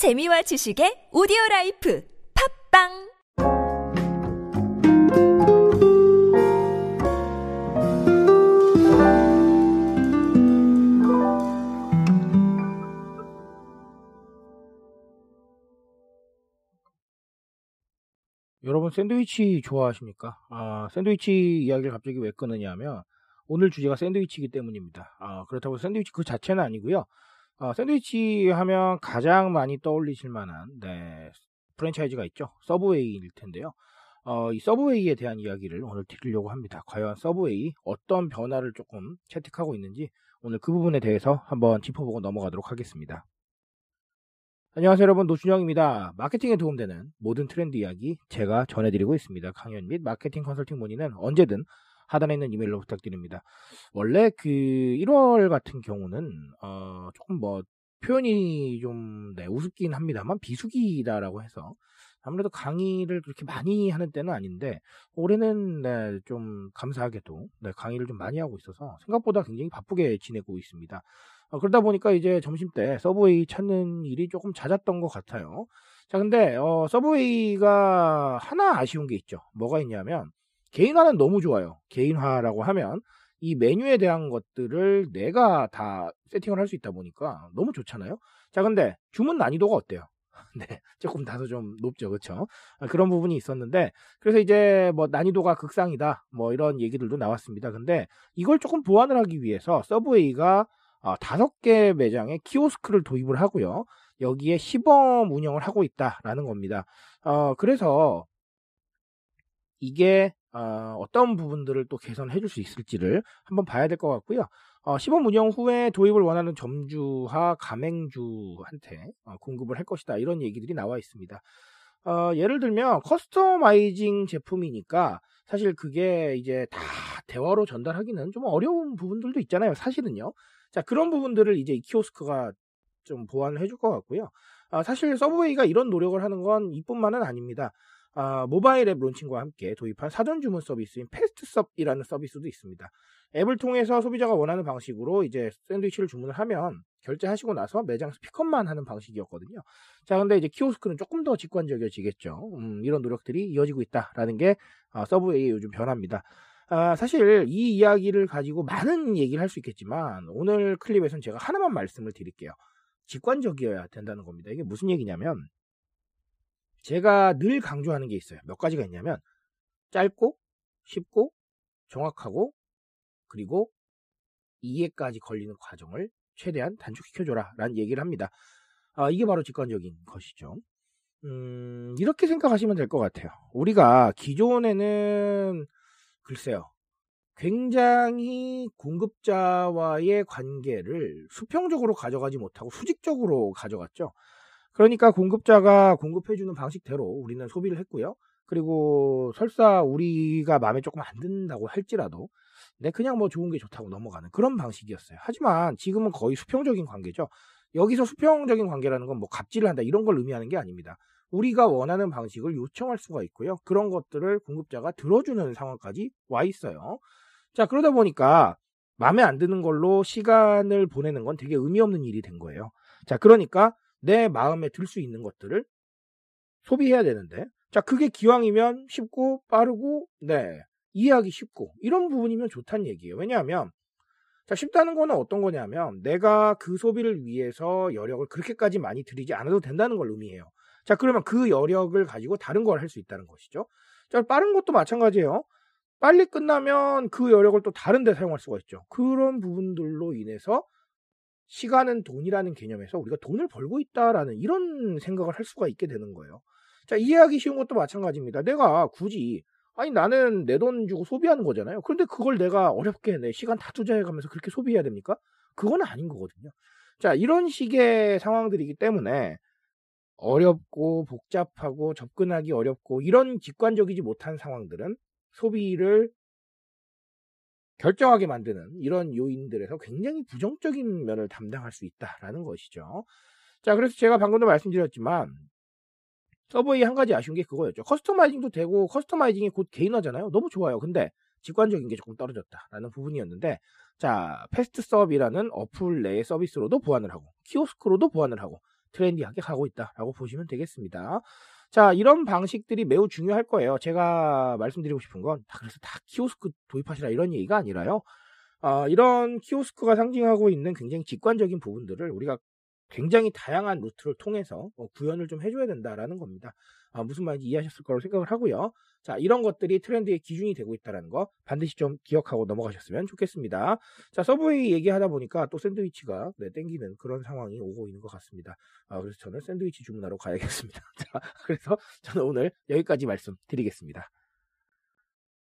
재미와 지식의 오디오 라이프 팟빵 여러분 샌드위치 좋아하십니까? 아, 샌드위치 이야기를 갑자기 왜 꺼내느냐면 오늘 주제가 샌드위치이기 때문입니다. 아, 그렇다고 샌드위치 그 자체는 아니고요. 아, 샌드위치 하면 가장 많이 떠올리실 만한 네, 프랜차이즈가 있죠. 서브웨이일 텐데요. 어, 이 서브웨이에 대한 이야기를 오늘 드리려고 합니다. 과연 서브웨이 어떤 변화를 조금 채택하고 있는지 오늘 그 부분에 대해서 한번 짚어보고 넘어가도록 하겠습니다. 안녕하세요 여러분 노준영입니다. 마케팅에 도움되는 모든 트렌드 이야기 제가 전해드리고 있습니다. 강연 및 마케팅 컨설팅 문의는 언제든 하단에 있는 이메일로 부탁드립니다. 원래 그 1월 같은 경우는 어 조금 뭐 표현이 좀 네, 우습긴 합니다만 비수기다라고 해서 아무래도 강의를 그렇게 많이 하는 때는 아닌데 올해는 네, 좀 감사하게도 네, 강의를 좀 많이 하고 있어서 생각보다 굉장히 바쁘게 지내고 있습니다. 어, 그러다 보니까 이제 점심 때 서브웨이 찾는 일이 조금 잦았던 것 같아요. 자, 근데 어, 서브웨이가 하나 아쉬운 게 있죠. 뭐가 있냐면 개인화는 너무 좋아요. 개인화라고 하면 이 메뉴에 대한 것들을 내가 다 세팅을 할 수 있다 보니까 너무 좋잖아요. 자, 근데 주문 난이도가 어때요? 네, 조금 다소 좀 높죠, 그렇죠? 그런 부분이 있었는데 그래서 이제 뭐 난이도가 극상이다, 뭐 이런 얘기들도 나왔습니다. 근데 이걸 조금 보완을 하기 위해서 서브웨이가 어, 다섯 개 매장에 키오스크를 도입을 하고요. 여기에 시범 운영을 하고 있다라는 겁니다. 어, 그래서 이게 어, 떤 부분들을 또 개선해 줄 수 있을지를 한번 봐야 될 것 같고요. 어, 시범 운영 후에 도입을 원하는 점주와 가맹주한테 어, 공급을 할 것이다. 이런 얘기들이 나와 있습니다. 어, 예를 들면 커스터마이징 제품이니까 사실 그게 이제 다 대화로 전달하기는 좀 어려운 부분들도 있잖아요. 사실은요. 자, 그런 부분들을 이제 이 키오스크가 좀 보완을 해줄 것 같고요. 아, 사실 서브웨이가 이런 노력을 하는 건 이뿐만은 아닙니다. 아, 모바일 앱 론칭과 함께 도입한 사전 주문 서비스인 패스트섭이라는 서비스도 있습니다. 앱을 통해서 소비자가 원하는 방식으로 이제 샌드위치를 주문을 하면 결제하시고 나서 매장서 픽업만 하는 방식이었거든요. 자, 근데 이제 키오스크는 조금 더 직관적이어지겠죠. 음, 이런 노력들이 이어지고 있다라는 게 아, 서브웨이의 요즘 변화입니다. 아, 사실 이 이야기를 가지고 많은 얘기를 할 수 있겠지만 오늘 클립에서는 제가 하나만 말씀을 드릴게요. 직관적이어야 된다는 겁니다. 이게 무슨 얘기냐면 제가 늘 강조하는 게 있어요. 몇 가지가 있냐면 짧고 쉽고 정확하고 그리고 이해까지 걸리는 과정을 최대한 단축시켜줘라 라는 얘기를 합니다. 아, 이게 바로 직관적인 것이죠. 음, 이렇게 생각하시면 될 것 같아요. 우리가 기존에는 글쎄요. 굉장히 공급자와의 관계를 수평적으로 가져가지 못하고 수직적으로 가져갔죠. 그러니까 공급자가 공급해주는 방식대로 우리는 소비를 했고요. 그리고 설사 우리가 마음에 조금 안 든다고 할지라도 내 그냥 뭐 좋은 게 좋다고 넘어가는 그런 방식이었어요. 하지만 지금은 거의 수평적인 관계죠. 여기서 수평적인 관계라는 건 뭐 갑질을 한다 이런 걸 의미하는 게 아닙니다. 우리가 원하는 방식을 요청할 수가 있고요. 그런 것들을 공급자가 들어주는 상황까지 와 있어요. 자, 그러다 보니까 마음에 안 드는 걸로 시간을 보내는 건 되게 의미 없는 일이 된 거예요. 자, 그러니까 내 마음에 들 수 있는 것들을 소비해야 되는데, 자, 그게 기왕이면 쉽고 빠르고, 네, 이해하기 쉽고, 이런 부분이면 좋다는 얘기예요. 왜냐하면, 자, 쉽다는 거는 어떤 거냐면, 내가 그 소비를 위해서 여력을 그렇게까지 많이 들이지 않아도 된다는 걸 의미해요. 자, 그러면 그 여력을 가지고 다른 걸 할 수 있다는 것이죠. 자, 빠른 것도 마찬가지예요. 빨리 끝나면 그 여력을 또 다른 데 사용할 수가 있죠. 그런 부분들로 인해서 시간은 돈이라는 개념에서 우리가 돈을 벌고 있다라는 이런 생각을 할 수가 있게 되는 거예요. 자, 이해하기 쉬운 것도 마찬가지입니다. 내가 굳이 아니 나는 내 돈 주고 소비하는 거잖아요. 그런데 그걸 내가 어렵게 내 시간 다 투자해 가면서 그렇게 소비해야 됩니까? 그건 아닌 거거든요. 자, 이런 식의 상황들이기 때문에 어렵고 복잡하고 접근하기 어렵고 이런 직관적이지 못한 상황들은 소비를 결정하게 만드는 이런 요인들에서 굉장히 부정적인 면을 담당할 수 있다라는 것이죠. 자, 그래서 제가 방금도 말씀드렸지만 서브웨이 한 가지 아쉬운 게 그거였죠. customizing도 되고 customizing이 곧 개인화잖아요. 너무 좋아요. 근데 직관적인 게 조금 떨어졌다라는 부분이었는데 자, 패스트섭이라는 어플 내의 서비스로도 보완을 하고 키오스크로도 보완을 하고 트렌디하게 가고 있다라고 보시면 되겠습니다. 자, 이런 방식들이 매우 중요할 거예요. 제가 말씀드리고 싶은 건, 그래서 다 키오스크 도입하시라 이런 얘기가 아니라요. 어, 이런 키오스크가 상징하고 있는 굉장히 직관적인 부분들을 우리가 굉장히 다양한 루트를 통해서 어, 구현을 좀 해줘야 된다라는 겁니다. 아, 무슨 말인지 이해하셨을 거라고 생각을 하고요. 자, 이런 것들이 트렌드의 기준이 되고 있다는 거 반드시 좀 기억하고 넘어가셨으면 좋겠습니다. 자, 서브웨이 얘기하다 보니까 또 샌드위치가 네, 땡기는 그런 상황이 오고 있는 것 같습니다. 아, 그래서 저는 샌드위치 주문하러 가야겠습니다. 자, 그래서 저는 오늘 여기까지 말씀드리겠습니다.